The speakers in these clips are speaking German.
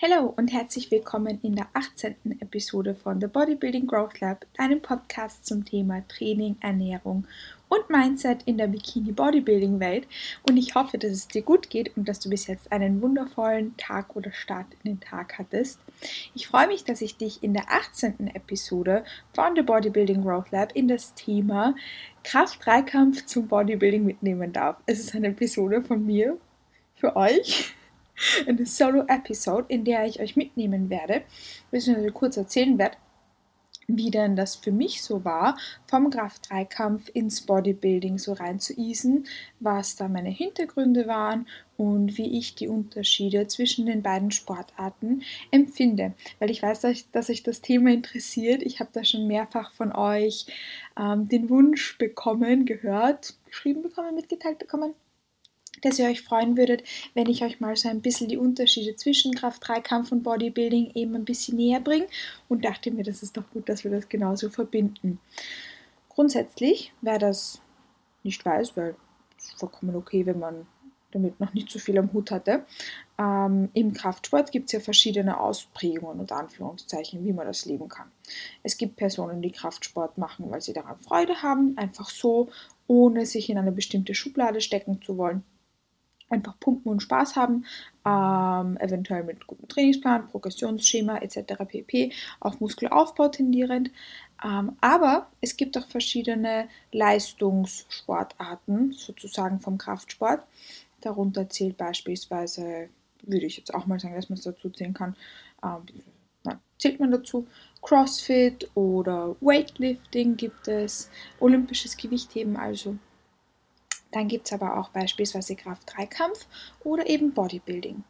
Hallo und herzlich willkommen in der 18. Episode von The Bodybuilding Growth Lab, deinem Podcast zum Thema Training, Ernährung und Mindset in der Bikini Bodybuilding Welt. Und ich hoffe, dass es dir gut geht und dass du bis jetzt einen wundervollen Tag oder Start in den Tag hattest. Ich freue mich, dass ich dich in der 18. Episode von The Bodybuilding Growth Lab in das Thema Kraft-Dreikampf zum Bodybuilding mitnehmen darf. Es ist eine Episode von mir für euch eine Solo-Episode, in der ich euch mitnehmen werde, beziehungsweise kurz erzählen werde, wie denn das für mich so war, vom Kraft-3-Kampf ins Bodybuilding so rein zu easen, was da meine Hintergründe waren und wie ich die Unterschiede zwischen den beiden Sportarten empfinde. Weil ich weiß, dass euch das Thema interessiert. Ich habe da schon mehrfach von euch ähm, den Wunsch bekommen, gehört, geschrieben bekommen, mitgeteilt bekommen, dass ihr euch freuen würdet, wenn ich euch mal so ein bisschen die Unterschiede zwischen Kraft-3-Kampf und Bodybuilding eben ein bisschen näher bringe und dachte mir, das ist doch gut, dass wir das genauso verbinden. Grundsätzlich, wer das nicht weiß, weil es ist vollkommen okay, wenn man damit noch nicht so viel am Hut hatte. Ähm, Im Kraftsport gibt es ja verschiedene Ausprägungen und Anführungszeichen, wie man das leben kann. Es gibt Personen, die Kraftsport machen, weil sie daran Freude haben, einfach so, ohne sich in eine bestimmte Schublade stecken zu wollen einfach pumpen und Spaß haben, ähm, eventuell mit gutem Trainingsplan, Progressionsschema etc. pp. auf Muskelaufbau tendierend. Ähm, aber es gibt auch verschiedene Leistungssportarten, sozusagen vom Kraftsport. Darunter zählt beispielsweise, würde ich jetzt auch mal sagen, dass man es dazu zählen kann, ähm, na, zählt man dazu, CrossFit oder Weightlifting gibt es, olympisches Gewichtheben also dann gibt es aber auch beispielsweise Kraft-3-Kampf oder eben Bodybuilding.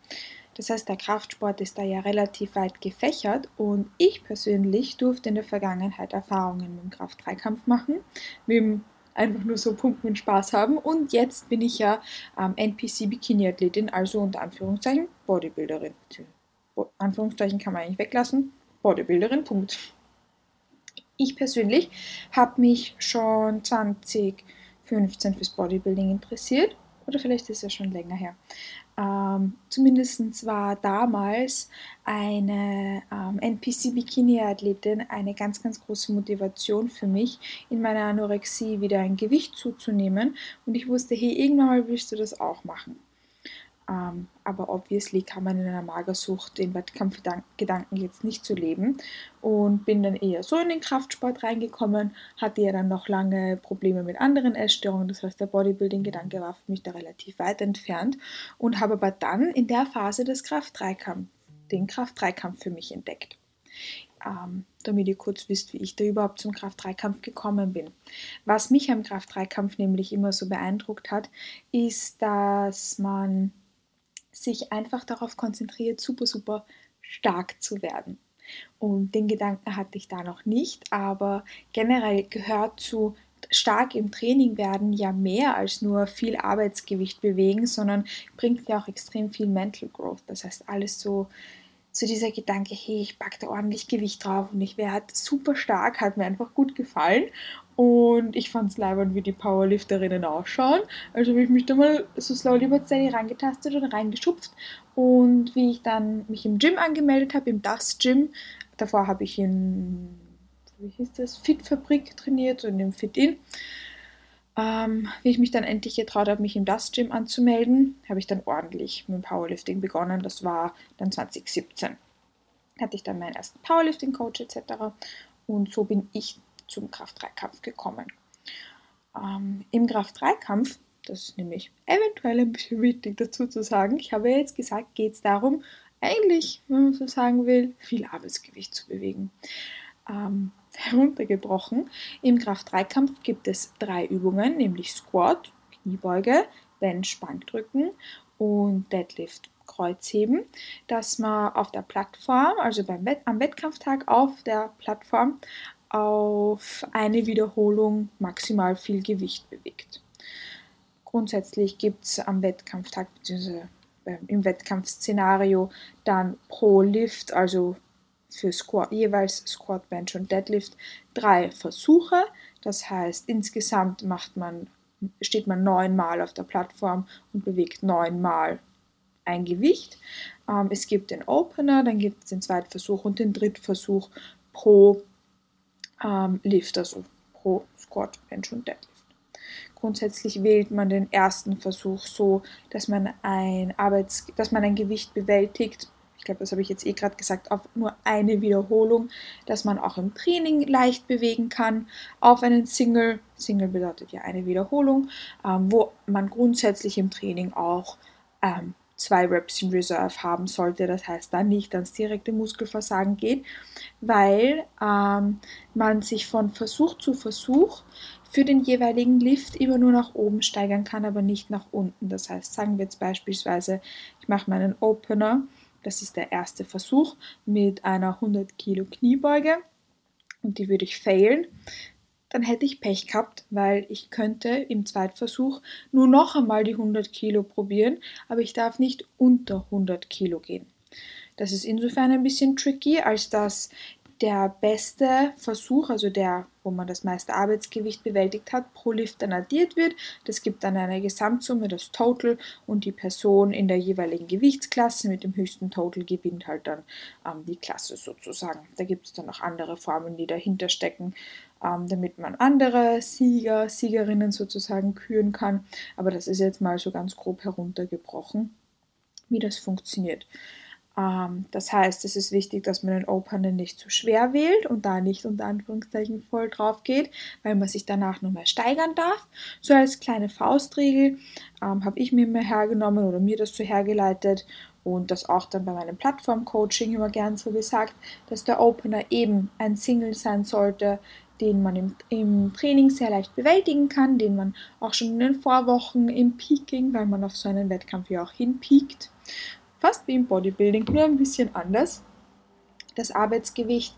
Das heißt, der Kraftsport ist da ja relativ weit gefächert und ich persönlich durfte in der Vergangenheit Erfahrungen mit dem Kraft-3-Kampf machen, mit dem einfach nur so pumpen und Spaß haben und jetzt bin ich ja ähm, NPC-Bikini-Athletin, also unter Anführungszeichen Bodybuilderin. Anführungszeichen kann man eigentlich weglassen, Bodybuilderin, Punkt. Ich persönlich habe mich schon 20 15 fürs Bodybuilding interessiert. Oder vielleicht ist es ja schon länger her. Ähm, Zumindest war damals eine ähm, NPC-Bikini-Athletin eine ganz, ganz große Motivation für mich, in meiner Anorexie wieder ein Gewicht zuzunehmen. Und ich wusste, hey, irgendwann mal willst du das auch machen. Ähm, aber obviously kann man in einer Magersucht den Wettkampfgedanken jetzt nicht zu leben und bin dann eher so in den Kraftsport reingekommen, hatte ja dann noch lange Probleme mit anderen Essstörungen, das heißt der Bodybuilding-Gedanke war für mich da relativ weit entfernt und habe aber dann in der Phase des Kraft-3-Kampf, den Kraft-3-Kampf für mich entdeckt. Ähm, damit ihr kurz wisst, wie ich da überhaupt zum Kraft-3-Kampf gekommen bin. Was mich am Kraft-3-Kampf nämlich immer so beeindruckt hat, ist, dass man sich einfach darauf konzentriert, super, super stark zu werden. Und den Gedanken hatte ich da noch nicht, aber generell gehört zu stark im Training werden ja mehr als nur viel Arbeitsgewicht bewegen, sondern bringt ja auch extrem viel Mental Growth. Das heißt, alles so so dieser Gedanke, hey, ich packe da ordentlich Gewicht drauf und ich werde super stark, hat mir einfach gut gefallen. Und ich fand es leibend, wie die Powerlifterinnen ausschauen. Also habe ich mich da mal so slowly but steady reingetastet und reingeschupft. Und wie ich dann mich im Gym angemeldet habe, im Das Gym, davor habe ich in, wie hieß das, Fit Fabrik trainiert und im Fit In ähm, wie ich mich dann endlich getraut habe, mich im Das Gym anzumelden, habe ich dann ordentlich mit dem Powerlifting begonnen. Das war dann 2017. Hatte ich dann meinen ersten Powerlifting-Coach etc. Und so bin ich zum Kraft-3-Kampf gekommen. Ähm, Im Kraft-3-Kampf, das ist nämlich eventuell ein bisschen wichtig dazu zu sagen, ich habe ja jetzt gesagt, geht es darum, eigentlich, wenn man so sagen will, viel Arbeitsgewicht zu bewegen. Ähm, heruntergebrochen. Im Kraft-3-Kampf gibt es drei Übungen, nämlich Squat, Kniebeuge, Bench, Bankdrücken und Deadlift, Kreuzheben, dass man auf der Plattform, also beim Wett am Wettkampftag auf der Plattform, auf eine Wiederholung maximal viel Gewicht bewegt. Grundsätzlich gibt es am Wettkampftag bzw. im Wettkampfszenario dann pro Lift, also für Squat, jeweils Squat, Bench und Deadlift drei Versuche. Das heißt, insgesamt macht man, steht man neunmal auf der Plattform und bewegt neunmal ein Gewicht. Ähm, es gibt den Opener, dann gibt es den zweiten Versuch und den dritten Versuch pro ähm, Lift, also pro Squat, Bench und Deadlift. Grundsätzlich wählt man den ersten Versuch so, dass man ein, Arbeits dass man ein Gewicht bewältigt. Ich glaube, das habe ich jetzt eh gerade gesagt, auf nur eine Wiederholung, dass man auch im Training leicht bewegen kann, auf einen Single. Single bedeutet ja eine Wiederholung, ähm, wo man grundsätzlich im Training auch ähm, zwei Reps in Reserve haben sollte. Das heißt dann nicht ans direkte Muskelversagen geht, weil ähm, man sich von Versuch zu Versuch für den jeweiligen Lift immer nur nach oben steigern kann, aber nicht nach unten. Das heißt, sagen wir jetzt beispielsweise, ich mache meinen Opener, das ist der erste Versuch mit einer 100 Kilo Kniebeuge und die würde ich failen dann hätte ich Pech gehabt, weil ich könnte im Zweitversuch nur noch einmal die 100 Kilo probieren, aber ich darf nicht unter 100 Kilo gehen. Das ist insofern ein bisschen tricky, als dass der beste Versuch, also der, wo man das meiste Arbeitsgewicht bewältigt hat, pro Lift dann addiert wird. Das gibt dann eine Gesamtsumme, das Total, und die Person in der jeweiligen Gewichtsklasse mit dem höchsten Total gewinnt halt dann ähm, die Klasse sozusagen. Da gibt es dann noch andere Formen, die dahinter stecken, ähm, damit man andere Sieger, Siegerinnen sozusagen küren kann. Aber das ist jetzt mal so ganz grob heruntergebrochen, wie das funktioniert. Ähm, das heißt, es ist wichtig, dass man den Opener nicht zu schwer wählt und da nicht unter Anführungszeichen voll drauf geht, weil man sich danach nochmal steigern darf. So als kleine Faustregel ähm, habe ich mir immer hergenommen oder mir das so hergeleitet und das auch dann bei meinem Plattform-Coaching immer gern so gesagt, dass der Opener eben ein Single sein sollte, den man im, im, Training sehr leicht bewältigen kann, den man auch schon in den Vorwochen im Peaking, weil man auf so einen Wettkampf ja auch hinpiekt, fast wie im Bodybuilding, nur ein bisschen anders. Das Arbeitsgewicht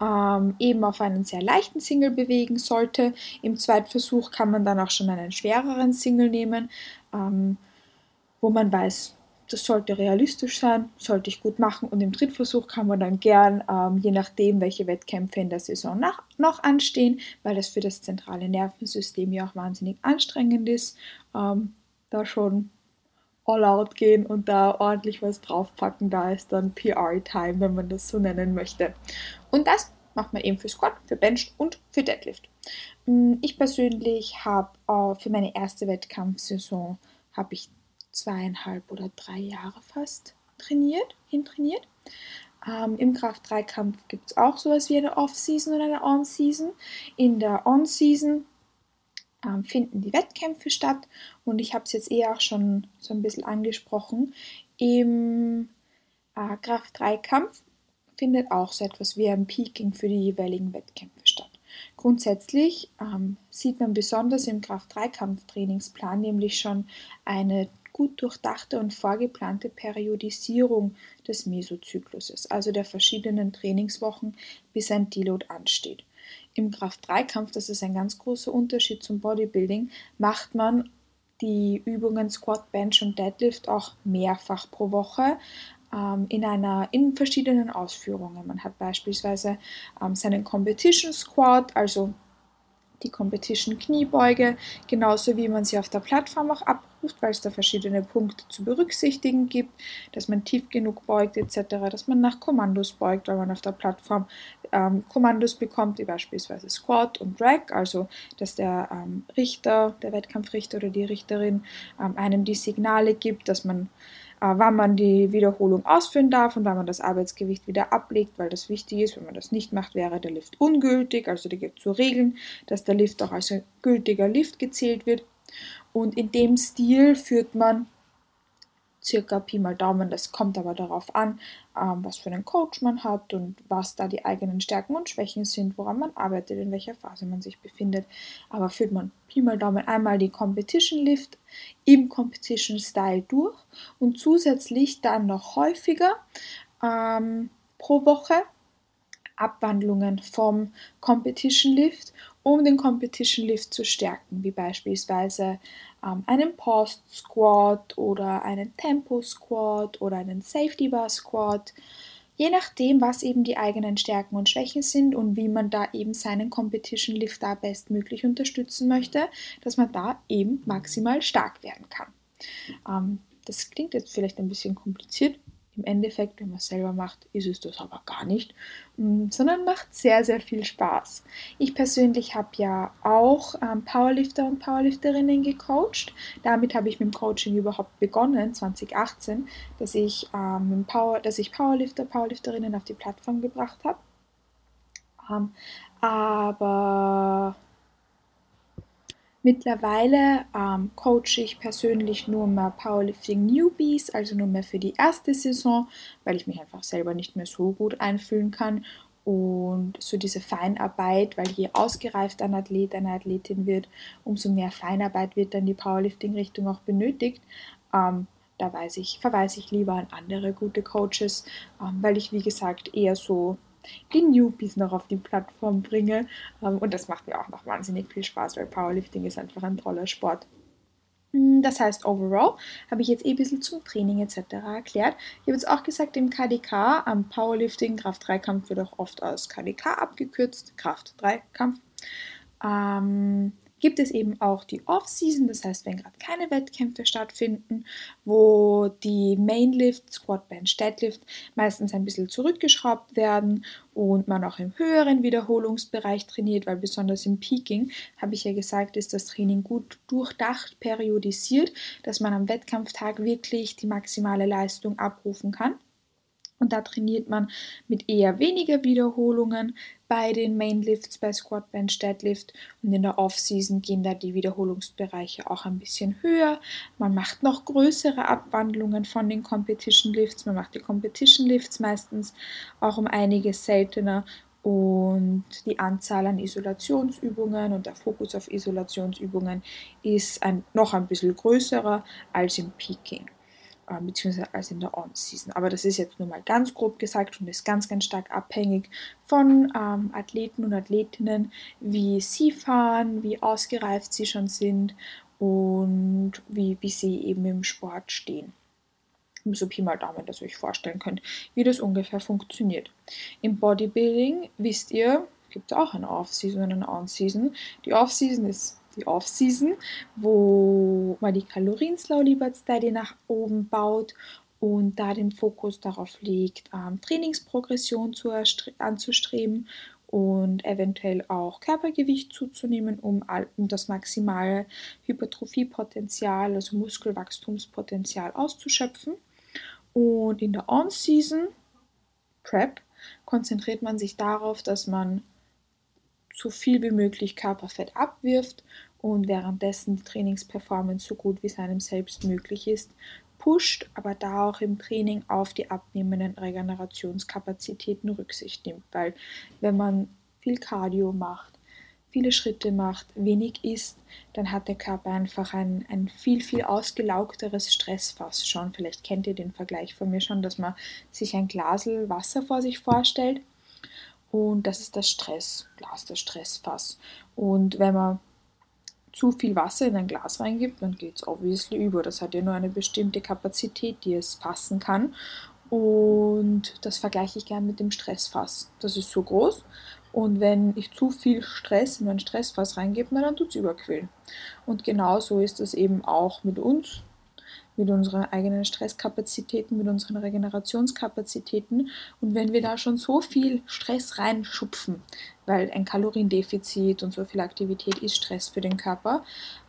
ähm, eben auf einen sehr leichten Single bewegen sollte. Im Zweitversuch kann man dann auch schon einen schwereren Single nehmen, ähm, wo man weiß, das sollte realistisch sein, sollte ich gut machen. Und im Drittversuch kann man dann gern, ähm, je nachdem, welche Wettkämpfe in der Saison nach, noch anstehen, weil das für das zentrale Nervensystem ja auch wahnsinnig anstrengend ist, ähm, da schon all out gehen und da ordentlich was draufpacken. Da ist dann PR-Time, wenn man das so nennen möchte. Und das macht man eben für Squat, für Bench und für Deadlift. Mm, ich persönlich habe äh, für meine erste Wettkampfsaison habe ich zweieinhalb oder drei Jahre fast trainiert, hintrainiert. Ähm, Im Kraft-3-Kampf gibt es auch sowas wie eine Off-Season oder eine On-Season. In der On-Season ähm, finden die Wettkämpfe statt und ich habe es jetzt eher auch schon so ein bisschen angesprochen. Im äh, Kraft-3-Kampf findet auch so etwas wie ein Peaking für die jeweiligen Wettkämpfe statt. Grundsätzlich ähm, sieht man besonders im Kraft-3-Kampf-Trainingsplan nämlich schon eine gut durchdachte und vorgeplante Periodisierung des Mesozykluses, also der verschiedenen Trainingswochen, bis ein Deload ansteht. Im Kraft-3-Kampf, das ist ein ganz großer Unterschied zum Bodybuilding, macht man die Übungen Squat, Bench und Deadlift auch mehrfach pro Woche ähm, in, einer, in verschiedenen Ausführungen. Man hat beispielsweise ähm, seinen Competition Squat, also die Competition Kniebeuge, genauso wie man sie auf der Plattform auch abruft, weil es da verschiedene Punkte zu berücksichtigen gibt, dass man tief genug beugt etc., dass man nach Kommandos beugt, weil man auf der Plattform ähm, Kommandos bekommt, wie beispielsweise Squat und Drag, also dass der ähm, Richter, der Wettkampfrichter oder die Richterin ähm, einem die Signale gibt, dass man äh, wann man die Wiederholung ausführen darf und wann man das Arbeitsgewicht wieder ablegt, weil das wichtig ist. Wenn man das nicht macht, wäre der Lift ungültig. Also da gibt es so Regeln, dass der Lift auch als gültiger Lift gezählt wird. Und in dem Stil führt man circa Pi mal Daumen. Das kommt aber darauf an, ähm, was für einen Coach man hat und was da die eigenen Stärken und Schwächen sind, woran man arbeitet, in welcher Phase man sich befindet. Aber führt man Pi mal Daumen einmal die Competition Lift im Competition Style durch und zusätzlich dann noch häufiger ähm, pro Woche Abwandlungen vom Competition Lift, um den Competition Lift zu stärken, wie beispielsweise ähm, einen Post Squat oder einen Tempo Squat oder einen Safety Bar Squat. Je nachdem, was eben die eigenen Stärken und Schwächen sind und wie man da eben seinen Competition Lift da bestmöglich unterstützen möchte, dass man da eben maximal stark werden kann. Ähm, Das klingt jetzt vielleicht ein bisschen kompliziert, im Endeffekt, wenn man es selber macht, ist es das aber gar nicht, mm, sondern macht sehr, sehr viel Spaß. Ich persönlich habe ja auch ähm, Powerlifter und Powerlifterinnen gecoacht. Damit habe ich mit dem Coaching überhaupt begonnen, 2018, dass ich, ähm, Power, dass ich Powerlifter, Powerlifterinnen auf die Plattform gebracht habe. Ähm, aber Mittlerweile ähm, coache ich persönlich nur mehr Powerlifting Newbies, also nur mehr für die erste Saison, weil ich mich einfach selber nicht mehr so gut einfühlen kann. Und so diese Feinarbeit, weil je ausgereift ein Athlet, eine Athletin wird, umso mehr Feinarbeit wird dann die Powerlifting-Richtung auch benötigt. Ähm, da ich, verweise ich lieber an andere gute Coaches, ähm, weil ich, wie gesagt, eher so die Newbies noch auf die Plattform bringe. Ähm, und das macht mir auch noch wahnsinnig viel Spaß, weil Powerlifting ist einfach ein toller Sport. Hm, das heißt, overall habe ich jetzt eh ein bisschen zum Training etc. erklärt. Ich habe jetzt auch gesagt, im KDK, am Powerlifting, Kraft-3-Kampf wird auch oft aus KDK abgekürzt, Kraft-3-Kampf. Ähm, gibt es eben auch die Off-Season, das heißt, wenn gerade keine Wettkämpfe stattfinden, wo die Mainlift, Squat, Bench, Deadlift meistens ein bisschen zurückgeschraubt werden und man auch im höheren Wiederholungsbereich trainiert, weil besonders im Peaking, habe ich ja gesagt, ist das Training gut durchdacht, periodisiert, dass man am Wettkampftag wirklich die maximale Leistung abrufen kann. Und da trainiert man mit eher weniger Wiederholungen bei den Mainlifts, bei Squat, Bench, Deadlift. Und in der Off-Season gehen da die Wiederholungsbereiche auch ein bisschen höher. Man macht noch größere Abwandlungen von den Competition Lifts. Man macht die Competition Lifts meistens auch um einiges seltener. Und die Anzahl an Isolationsübungen und der Fokus auf Isolationsübungen ist ein, noch ein bisschen größerer als im Peaking äh, beziehungsweise als in der On-Season. Aber das ist jetzt nur mal ganz grob gesagt und ist ganz, ganz stark abhängig von ähm, Athleten und Athletinnen, wie sie fahren, wie ausgereift sie schon sind und wie, wie sie eben im Sport stehen. So Pi mal Daumen, dass ihr euch vorstellen könnt, wie das ungefähr funktioniert. Im Bodybuilding, wisst ihr, gibt es auch eine Off-Season und eine On-Season. Die Off-Season ist die Off-Season, wo man die Kalorien-Slow Liberty Study nach oben baut und da den Fokus darauf legt, ähm, Trainingsprogression zu anzustreben und eventuell auch Körpergewicht zuzunehmen, um, um das maximale Hypertrophiepotenzial, also Muskelwachstumspotenzial auszuschöpfen. Und in der On-Season Prep konzentriert man sich darauf, dass man so viel wie möglich Körperfett abwirft und währenddessen die Trainingsperformance so gut wie es einem selbst möglich ist, pusht, aber da auch im Training auf die abnehmenden Regenerationskapazitäten Rücksicht nimmt, weil wenn man viel Cardio macht, viele Schritte macht, wenig isst, dann hat der Körper einfach ein, ein viel, viel ausgelaugteres Stressfass schon. Vielleicht kennt ihr den Vergleich von mir schon, dass man sich ein Glasel Wasser vor sich vorstellt und das ist das Stressglas, das Stressfass. Und wenn man zu viel Wasser in ein Glas reingibt, dann geht es obviously über. Das hat ja nur eine bestimmte Kapazität, die es fassen kann. Und das vergleiche ich gerne mit dem Stressfass. Das ist so groß. Und wenn ich zu viel Stress in mein Stressfass reingebe, dann tut es überquillen. Und genauso ist es eben auch mit uns mit unseren eigenen Stresskapazitäten, mit unseren Regenerationskapazitäten. Und wenn wir da schon so viel Stress reinschupfen, weil ein Kaloriendefizit und so viel Aktivität ist Stress für den Körper,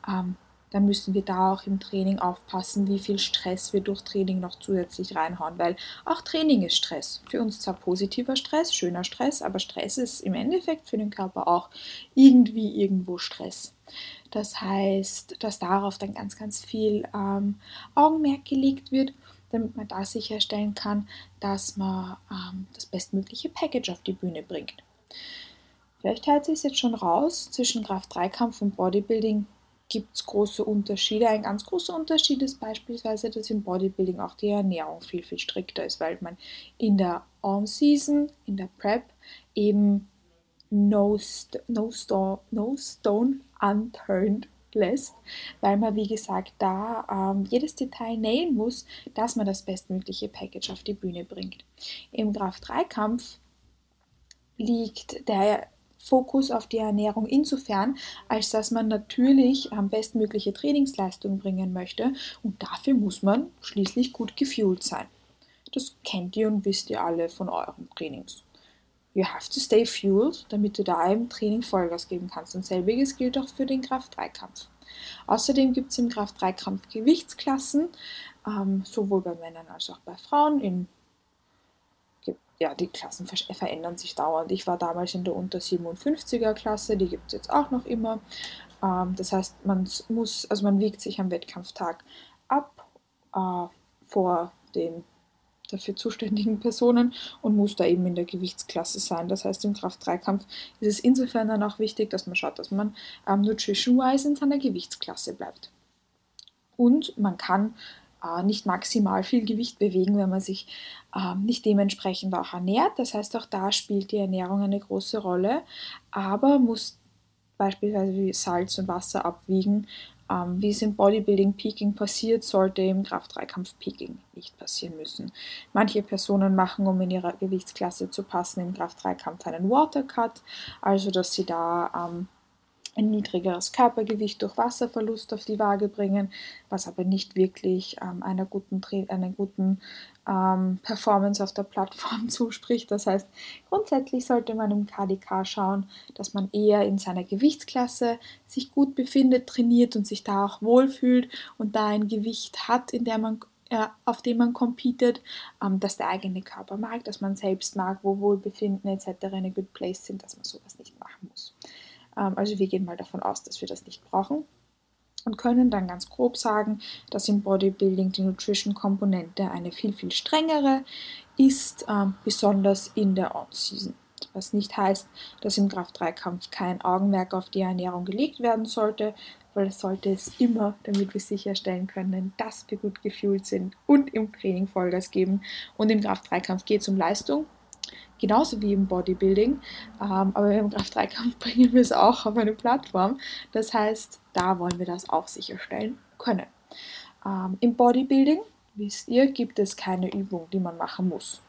ähm, dann müssen wir da auch im Training aufpassen, wie viel Stress wir durch Training noch zusätzlich reinhauen, weil auch Training ist Stress. Für uns zwar positiver Stress, schöner Stress, aber Stress ist im Endeffekt für den Körper auch irgendwie irgendwo Stress. Das heißt, dass darauf dann ganz, ganz viel ähm, Augenmerk gelegt wird, damit man da sicherstellen kann, dass man ähm, das bestmögliche Package auf die Bühne bringt. Vielleicht hört sich jetzt schon raus, zwischen Kraft-3-Kampf und Bodybuilding gibt es große Unterschiede. Ein ganz großer Unterschied ist beispielsweise, dass im Bodybuilding auch die Ernährung viel, viel strikter ist, weil man in der On-Season, in der Prep eben no, st no, sto no stone unturned lässt, weil man, wie gesagt, da ähm, jedes Detail nähen muss, dass man das bestmögliche Package auf die Bühne bringt. Im Kraft-3-Kampf liegt der Fokus auf die Ernährung insofern, als dass man natürlich am bestmögliche Trainingsleistung bringen möchte und dafür muss man schließlich gut gefühlt sein. Das kennt ihr und wisst ihr alle von euren Trainings. You have to stay fueled, damit du da im Training Vollgas geben kannst. Und selbiges gilt auch für den Kraft-3-Kampf. Außerdem gibt es im Kraft-3-Kampf Gewichtsklassen, ähm, sowohl bei Männern als auch bei Frauen in ja, die Klassen verändern sich dauernd. Ich war damals in der unter 57er Klasse, die gibt es jetzt auch noch immer. Ähm, das heißt, man muss, also man wiegt sich am Wettkampftag ab äh, vor den dafür zuständigen Personen und muss da eben in der Gewichtsklasse sein. Das heißt, im Kraft-3-Kampf ist es insofern dann auch wichtig, dass man schaut, dass man ähm, nutrition-wise in seiner Gewichtsklasse bleibt. Und man kann äh, nicht maximal viel Gewicht bewegen, wenn man sich äh, nicht dementsprechend auch ernährt. Das heißt, auch da spielt die Ernährung eine große Rolle, aber muss beispielsweise Salz und Wasser abwiegen. Ähm, wie es im Bodybuilding Peaking passiert, sollte im Kraft-3-Kampf Peaking nicht passieren müssen. Manche Personen machen, um in ihrer Gewichtsklasse zu passen, im Kraft-3-Kampf einen Watercut, also dass sie da ähm, ein niedrigeres Körpergewicht durch Wasserverlust auf die Waage bringen, was aber nicht wirklich ähm, einer guten, einer guten ähm, Performance auf der Plattform zuspricht. Das heißt, grundsätzlich sollte man im KDK schauen, dass man eher in seiner Gewichtsklasse sich gut befindet, trainiert und sich da auch wohlfühlt und da ein Gewicht hat, in der man äh, auf dem man competet, ähm, dass der eigene Körper mag, dass man selbst mag, wo Wohlbefinden etc. eine good place sind, dass man sowas nicht machen muss. Ähm, also wir gehen mal davon aus, dass wir das nicht brauchen und können dann ganz grob sagen, dass im Bodybuilding die Nutrition-Komponente eine viel, viel strengere ist, ähm, besonders in der On-Season. Was nicht heißt, dass im Kraft-3-Kampf kein Augenmerk auf die Ernährung gelegt werden sollte, weil es sollte es immer, damit wir sicherstellen können, dass wir gut gefühlt sind und im Training Vollgas geben. Und im Kraft-3-Kampf geht es um Leistung genauso wie im Bodybuilding. Ähm, aber im Kraft-3-Kampf bringen wir es auch auf eine Plattform. Das heißt, da wollen wir das auch sicherstellen können. Ähm, Im Bodybuilding, wisst ihr, gibt es keine Übung, die man machen muss.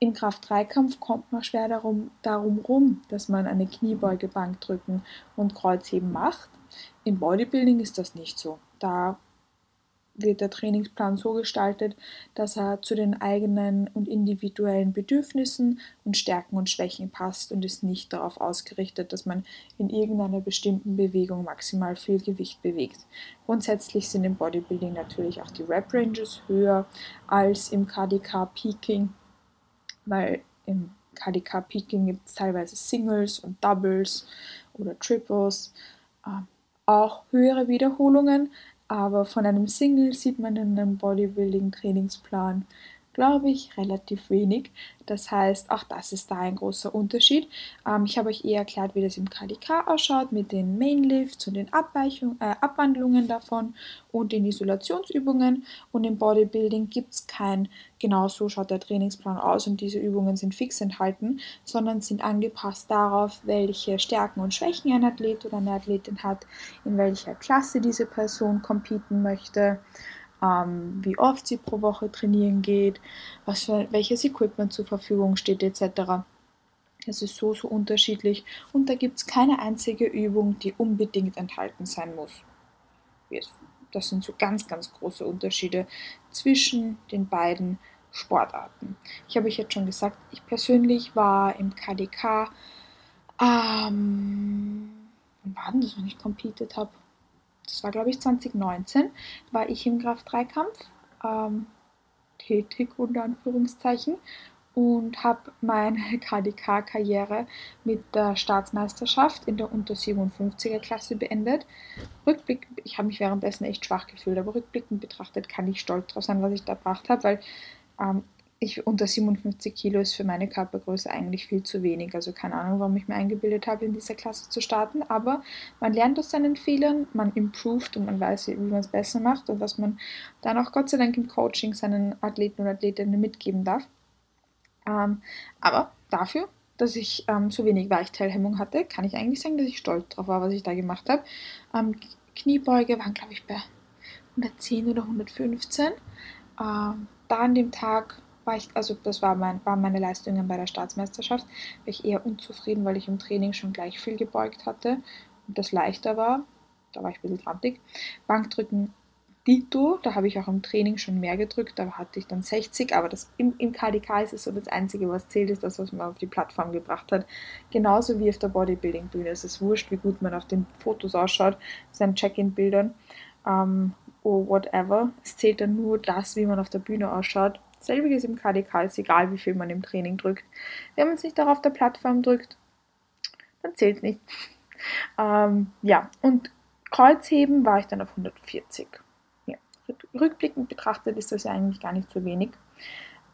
Im Kraft-3-Kampf kommt man schwer darum, darum rum, dass man eine Kniebeuge, Bankdrücken und Kreuzheben macht. Im Bodybuilding ist das nicht so. Da wird der Trainingsplan so gestaltet, dass er zu den eigenen und individuellen Bedürfnissen und Stärken und Schwächen passt und ist nicht darauf ausgerichtet, dass man in irgendeiner bestimmten Bewegung maximal viel Gewicht bewegt. Grundsätzlich sind im Bodybuilding natürlich auch die Rep Ranges höher als im KDK Peaking, weil im KDK Peaking gibt es teilweise Singles und Doubles oder Triples. Ähm, auch höhere Wiederholungen, aber von einem Single sieht man in einem Bodybuilding-Trainingsplan, glaube ich, relativ wenig. Das heißt, auch das ist da ein großer Unterschied. Ähm, ich habe euch eher erklärt, wie das im KDK ausschaut mit den Mainlifts und den äh, Abwandlungen davon und den Isolationsübungen. Und im Bodybuilding gibt es kein, genau so schaut der Trainingsplan aus und diese Übungen sind fix enthalten, sondern sind angepasst darauf, welche Stärken und Schwächen ein Athlet oder eine Athletin hat, in welcher Klasse diese Person competen möchte ähm, wie oft sie pro Woche trainieren geht, was für, welches Equipment zur Verfügung steht etc. Es ist so, so unterschiedlich und da gibt es keine einzige Übung, die unbedingt enthalten sein muss. Das sind so ganz, ganz große Unterschiede zwischen den beiden Sportarten. Ich habe euch jetzt schon gesagt, ich persönlich war im KDK, ähm, wann das, wenn ich competed habe? Das war glaube ich 2019, war ich im Kraft-3-Kampf ähm, tätig unter Anführungszeichen und habe meine KDK-Karriere mit der Staatsmeisterschaft in der unter 57er Klasse beendet. Rückblickend, ich habe mich währenddessen echt schwach gefühlt, aber rückblickend betrachtet kann ich stolz darauf sein, was ich da gebracht habe, weil ähm, ich unter 57 Kilo ist für meine Körpergröße eigentlich viel zu wenig. Also keine Ahnung, warum ich mir eingebildet habe, in dieser Klasse zu starten. Aber man lernt aus seinen Fehlern, man improved und man weiß, wie man es besser macht und was man dann auch Gott sei Dank im Coaching seinen Athleten und Athletinnen mitgeben darf. Ähm, aber dafür, dass ich ähm, so wenig Weichteilhemmung hatte, kann ich eigentlich sagen, dass ich stolz drauf war, was ich da gemacht habe. Ähm, Kniebeuge waren, glaube ich, bei 110 oder 115. Ähm, da an dem Tag war ich, also das war mein, waren meine Leistungen bei der Staatsmeisterschaft, war ich eher unzufrieden, weil ich im Training schon gleich viel gebeugt hatte und das leichter war. Da war ich ein bisschen grantig. Bankdrücken Dito, da habe ich auch im Training schon mehr gedrückt, da hatte ich dann 60, aber das im, im KDK ist es so das Einzige, was zählt, ist das, was man auf die Plattform gebracht hat. Genauso wie auf der Bodybuilding-Bühne. Es ist wurscht, wie gut man auf den Fotos ausschaut, seinen Check-in-Bildern, ähm, oh, whatever. Es zählt dann nur das, wie man auf der Bühne ausschaut. Selbiges im KDK, ist egal, wie viel man im Training drückt. Wenn man es nicht auch auf der Plattform drückt, dann zählt es nicht. ähm, ja, und Kreuzheben war ich dann auf 140 rückblickend betrachtet ist das ja eigentlich gar nicht so wenig.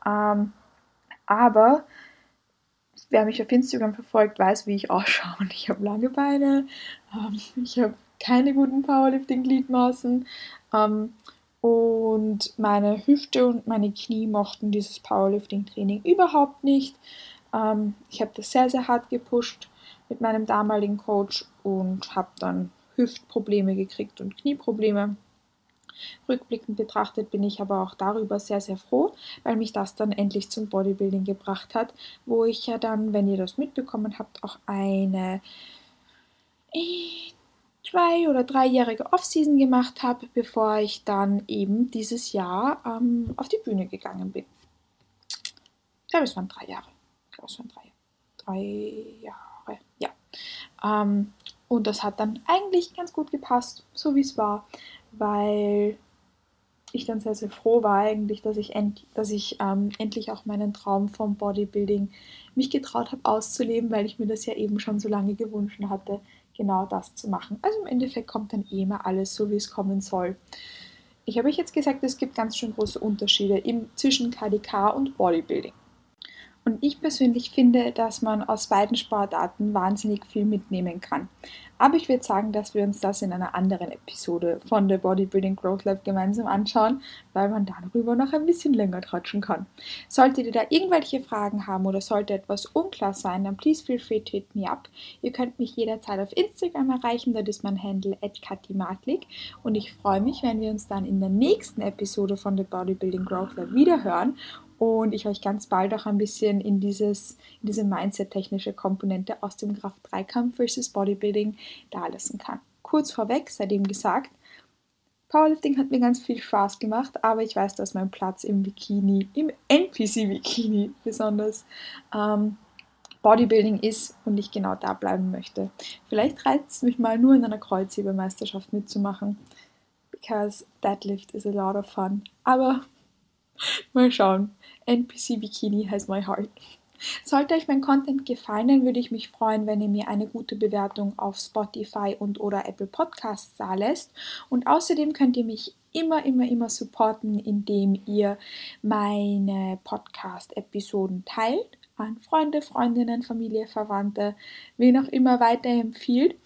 Ähm, aber wer mich auf Instagram verfolgt, weiß, wie ich ausschaue. Und ich habe lange Beine, ähm, ich habe keine guten Powerlifting-Gliedmaßen. Ähm, und meine Hüfte und meine Knie mochten dieses Powerlifting-Training überhaupt nicht. Ähm, ich habe das sehr, sehr hart gepusht mit meinem damaligen Coach und habe dann Hüftprobleme gekriegt und Knieprobleme. Rückblickend betrachtet bin ich aber auch darüber sehr, sehr froh, weil mich das dann endlich zum Bodybuilding gebracht hat, wo ich ja dann, wenn ihr das mitbekommen habt, auch eine zwei- oder dreijährige Offseason gemacht habe, bevor ich dann eben dieses Jahr ähm, auf die Bühne gegangen bin. Ich glaube, es waren drei Jahre. Ich glaube, es waren drei, drei Jahre, ja. Ähm, und das hat dann eigentlich ganz gut gepasst, so wie es war weil ich dann sehr, sehr froh war eigentlich, dass ich, end, dass ich ähm, endlich auch meinen Traum vom Bodybuilding mich getraut habe auszuleben, weil ich mir das ja eben schon so lange gewünscht hatte, genau das zu machen. Also im Endeffekt kommt dann eh immer alles so, wie es kommen soll. Ich habe euch jetzt gesagt, es gibt ganz schön große Unterschiede im, zwischen KDK und Bodybuilding. Und ich persönlich finde, dass man aus beiden Sportarten wahnsinnig viel mitnehmen kann. Aber ich würde sagen, dass wir uns das in einer anderen Episode von der Bodybuilding Growth Lab gemeinsam anschauen, weil man darüber noch ein bisschen länger tratschen kann. Solltet ihr da irgendwelche Fragen haben oder sollte etwas unklar sein, dann please feel free to hit me up. Ihr könnt mich jederzeit auf Instagram erreichen, dort ist mein Handle @katimatlik und ich freue mich, wenn wir uns dann in der nächsten Episode von der Bodybuilding Growth Lab wieder hören und ich euch ganz bald auch ein bisschen in, dieses, in diese Mindset-technische Komponente aus dem Kraft-3-Kampf versus Bodybuilding da lassen kann. Kurz vorweg, seitdem gesagt, Powerlifting hat mir ganz viel Spaß gemacht, aber ich weiß, dass mein Platz im Bikini, im NPC-Bikini besonders, ähm, Bodybuilding ist und ich genau da bleiben möchte. Vielleicht reizt es mich mal nur in einer Kreuzhebermeisterschaft mitzumachen, because deadlift is a lot of fun. Aber mal schauen. NPC Bikini has my heart. Sollte euch mein Content gefallen, dann würde ich mich freuen, wenn ihr mir eine gute Bewertung auf Spotify und oder Apple Podcasts da lässt. Und außerdem könnt ihr mich immer, immer, immer supporten, indem ihr meine Podcast-Episoden teilt, an Freunde, Freundinnen, Familie, Verwandte, wen auch immer weiterempfiehlt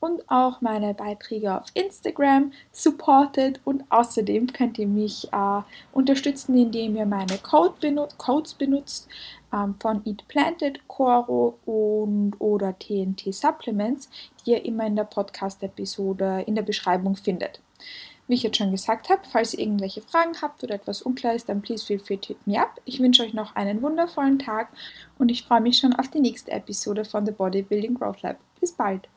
und auch meine Beiträge auf Instagram supportet und außerdem könnt ihr mich äh, unterstützen, indem ihr meine Code benu Codes benutzt ähm, von Eat Planted, Coro und oder TNT Supplements, die ihr immer in der Podcast-Episode in der Beschreibung findet. Wie ich jetzt schon gesagt habe, falls ihr irgendwelche Fragen habt oder etwas unklar ist, dann please feel free to hit me up. Ich wünsche euch noch einen wundervollen Tag und ich freue mich schon auf die nächste Episode von The Bodybuilding Growth Lab. Bis bald!